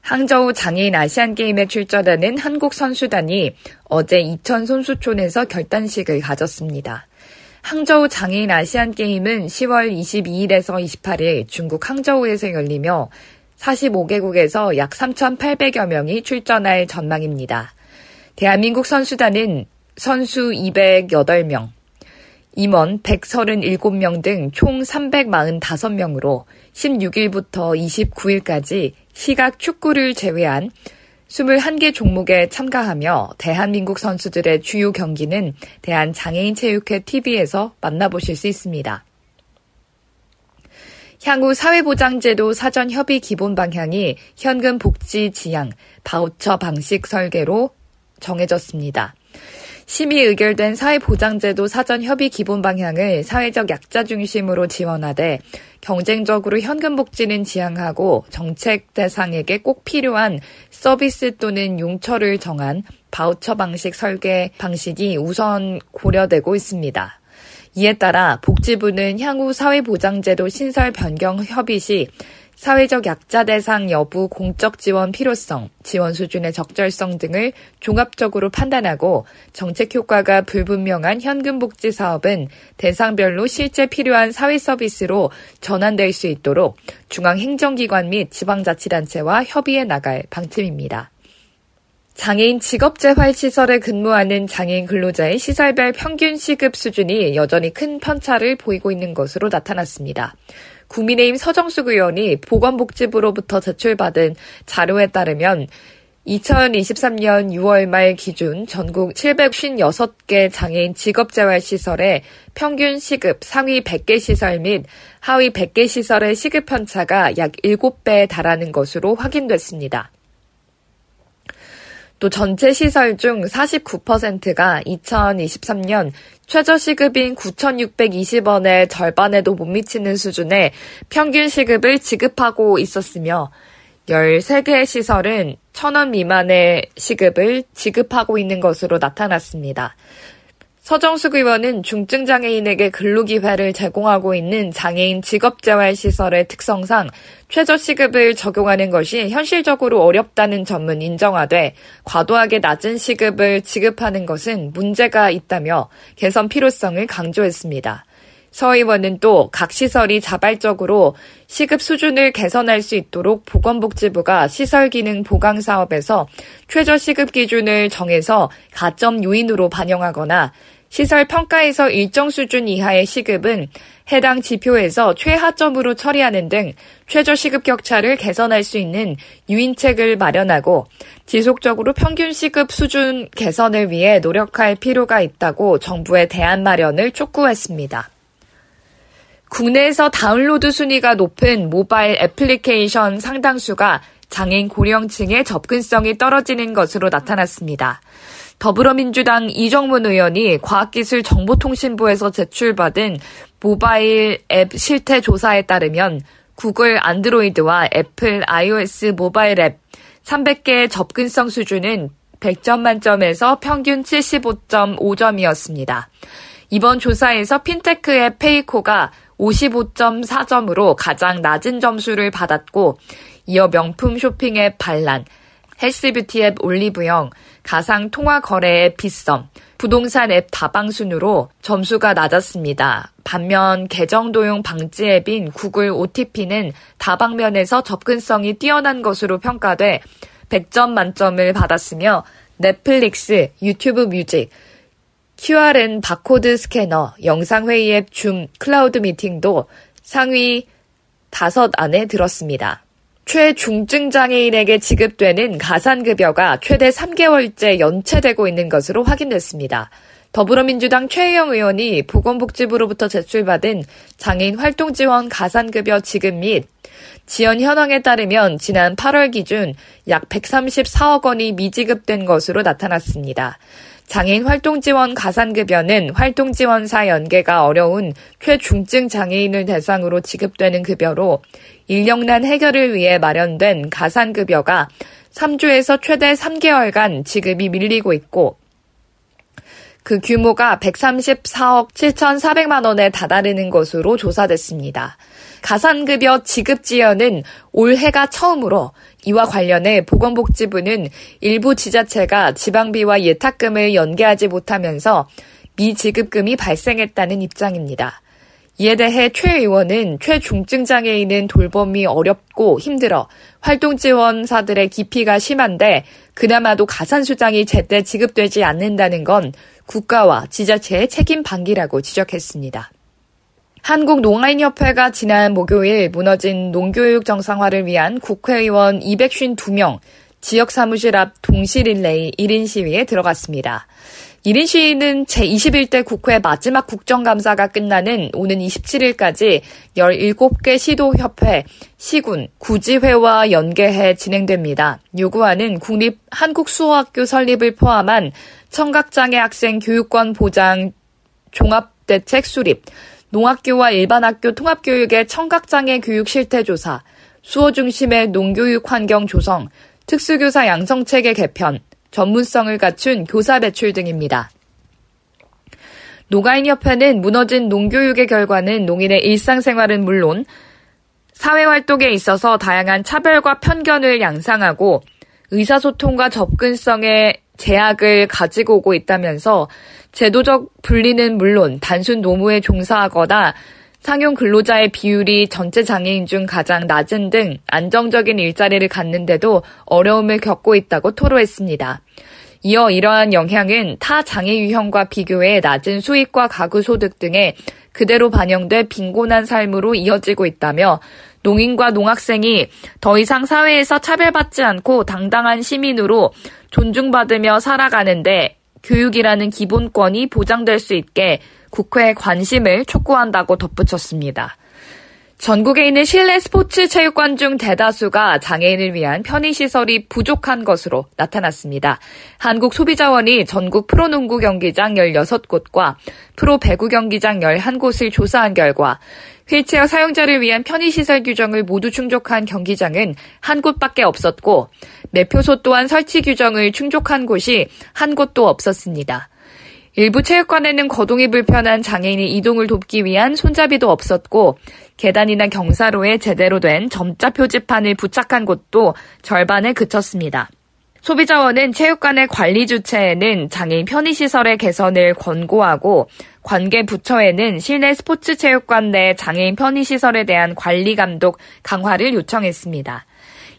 항저우 장애인 아시안게임에 출전하는 한국 선수단이 어제 이천 손수촌에서 결단식을 가졌습니다. 항저우 장애인 아시안게임은 10월 22일에서 28일 중국 항저우에서 열리며 45개국에서 약 3,800여 명이 출전할 전망입니다. 대한민국 선수단은 선수 208명, 임원 137명 등 총 345명으로 16일부터 29일까지 시각 축구를 제외한 21개 종목에 참가하며 대한민국 선수들의 주요 경기는 대한장애인체육회 TV에서 만나보실 수 있습니다. 향후 사회보장제도 사전 협의 기본 방향이 현금 복지 지향, 바우처 방식 설계로 정해졌습니다. 심의 의결된 사회보장제도 사전 협의 기본 방향을 사회적 약자 중심으로 지원하되 경쟁적으로 현금 복지는 지향하고 정책 대상에게 꼭 필요한 서비스 또는 용처를 정한 바우처 방식 설계 방식이 우선 고려되고 있습니다. 이에 따라 복지부는 향후 사회보장제도 신설 변경 협의 시 사회적 약자 대상 여부, 공적 지원 필요성, 지원 수준의 적절성 등을 종합적으로 판단하고 정책 효과가 불분명한 현금 복지 사업은 대상별로 실제 필요한 사회 서비스로 전환될 수 있도록 중앙 행정기관 및 지방자치단체와 협의해 나갈 방침입니다. 장애인 직업재활시설에 근무하는 장애인 근로자의 시설별 평균 시급 수준이 여전히 큰 편차를 보이고 있는 것으로 나타났습니다. 국민의힘 서정숙 의원이 보건복지부로부터 제출받은 자료에 따르면 2023년 6월 말 기준 전국 756개 장애인 직업재활시설의 평균 시급 상위 100개 시설 및 하위 100개 시설의 시급 편차가 약 7배에 달하는 것으로 확인됐습니다. 또 전체 시설 중 49%가 2023년 최저시급인 9,620원의 절반에도 못 미치는 수준의 평균 시급을 지급하고 있었으며 13개 시설은 1,000원 미만의 시급을 지급하고 있는 것으로 나타났습니다. 서정숙 의원은 중증 장애인에게 근로기회를 제공하고 있는 장애인 직업재활시설의 특성상 최저시급을 적용하는 것이 현실적으로 어렵다는 점은 인정하되 과도하게 낮은 시급을 지급하는 것은 문제가 있다며 개선 필요성을 강조했습니다. 서 의원은 또 각 시설이 자발적으로 시급 수준을 개선할 수 있도록 보건복지부가 시설 기능 보강 사업에서 최저 시급 기준을 정해서 가점 요인으로 반영하거나 시설 평가에서 일정 수준 이하의 시급은 해당 지표에서 최하점으로 처리하는 등 최저 시급 격차를 개선할 수 있는 유인책을 마련하고 지속적으로 평균 시급 수준 개선을 위해 노력할 필요가 있다고 정부의 대안 마련을 촉구했습니다. 국내에서 다운로드 순위가 높은 모바일 애플리케이션 상당수가 장애인 고령층의 접근성이 떨어지는 것으로 나타났습니다. 더불어민주당 이정문 의원이 과학기술정보통신부에서 제출받은 모바일 앱 실태 조사에 따르면 구글 안드로이드와 애플 iOS 모바일 앱 300개의 접근성 수준은 100점 만점에서 평균 75.5점이었습니다. 이번 조사에서 핀테크 앱 페이코가 55.4점으로 가장 낮은 점수를 받았고, 이어 명품 쇼핑 앱 발란, 헬스뷰티 앱 올리브영, 가상 통화 거래 앱 빗썸, 부동산 앱 다방 순으로 점수가 낮았습니다. 반면 계정 도용 방지 앱인 구글 OTP는 다방면에서 접근성이 뛰어난 것으로 평가돼 100점 만점을 받았으며 넷플릭스, 유튜브 뮤직, QR and 바코드 스캐너, 영상회의 앱 줌, 클라우드 미팅도 상위 5 안에 들었습니다. 최중증 장애인에게 지급되는 가산급여가 최대 3개월째 연체되고 있는 것으로 확인됐습니다. 더불어민주당 최혜영 의원이 보건복지부로부터 제출받은 장애인 활동지원 가산급여 지급 및 지연 현황에 따르면 지난 8월 기준 약 134억 원이 미지급된 것으로 나타났습니다. 장애인 활동지원 가산급여는 활동지원사 연계가 어려운 최중증 장애인을 대상으로 지급되는 급여로 인력난 해결을 위해 마련된 가산급여가 3주에서 최대 3개월간 지급이 밀리고 있고 그 규모가 134억 7,400만 원에 다다르는 것으로 조사됐습니다. 가산급여 지급 지연은 올해가 처음으로 이와 관련해 보건복지부는 일부 지자체가 지방비와 예탁금을 연계하지 못하면서 미지급금이 발생했다는 입장입니다. 이에 대해 최 의원은 최중증 장애인은 돌봄이 어렵고 힘들어 활동 지원사들의 기피가 심한데 그나마도 가산 수당이 제때 지급되지 않는다는 건 국가와 지자체의 책임 방기라고 지적했습니다. 한국농아인협회가 지난 목요일 무너진 농교육 정상화를 위한 국회의원 252명 지역 사무실 앞 동시 릴레이 1인 시위에 들어갔습니다. 1인 시위는 제21대 국회 마지막 국정감사가 끝나는 오는 27일까지 17개 시도협회, 시군, 구지회와 연계해 진행됩니다. 요구하는 국립 한국수호학교 설립을 포함한 청각장애 학생 교육권 보장 종합대책 수립, 농학교와 일반학교 통합교육의 청각장애 교육 실태조사, 수호 중심의 농교육 환경 조성, 특수교사 양성체계 개편, 전문성을 갖춘 교사 배출 등입니다. 노가인협회는 무너진 농교육의 결과는 농인의 일상생활은 물론 사회활동에 있어서 다양한 차별과 편견을 양상하고 의사소통과 접근성에 제약을 가지고 오고 있다면서 제도적 분리는 물론 단순 노무에 종사하거나 상용 근로자의 비율이 전체 장애인 중 가장 낮은 등 안정적인 일자리를 갖는데도 어려움을 겪고 있다고 토로했습니다. 이어 이러한 영향은 타 장애 유형과 비교해 낮은 수익과 가구 소득 등에 그대로 반영돼 빈곤한 삶으로 이어지고 있다며 농인과 농학생이 더 이상 사회에서 차별받지 않고 당당한 시민으로 존중받으며 살아가는데 교육이라는 기본권이 보장될 수 있게 국회의 관심을 촉구한다고 덧붙였습니다. 전국에 있는 실내 스포츠 체육관 중 대다수가 장애인을 위한 편의시설이 부족한 것으로 나타났습니다. 한국소비자원이 전국 프로농구 경기장 16곳과 프로 배구 경기장 11곳을 조사한 결과 휠체어 사용자를 위한 편의시설 규정을 모두 충족한 경기장은 한 곳밖에 없었고 매표소 또한 설치 규정을 충족한 곳이 한 곳도 없었습니다. 일부 체육관에는 거동이 불편한 장애인의 이동을 돕기 위한 손잡이도 없었고 계단이나 경사로에 제대로 된 점자 표지판을 부착한 곳도 절반에 그쳤습니다. 소비자원은 체육관의 관리 주체에는 장애인 편의시설의 개선을 권고하고 관계 부처에는 실내 스포츠 체육관 내 장애인 편의시설에 대한 관리 감독 강화를 요청했습니다.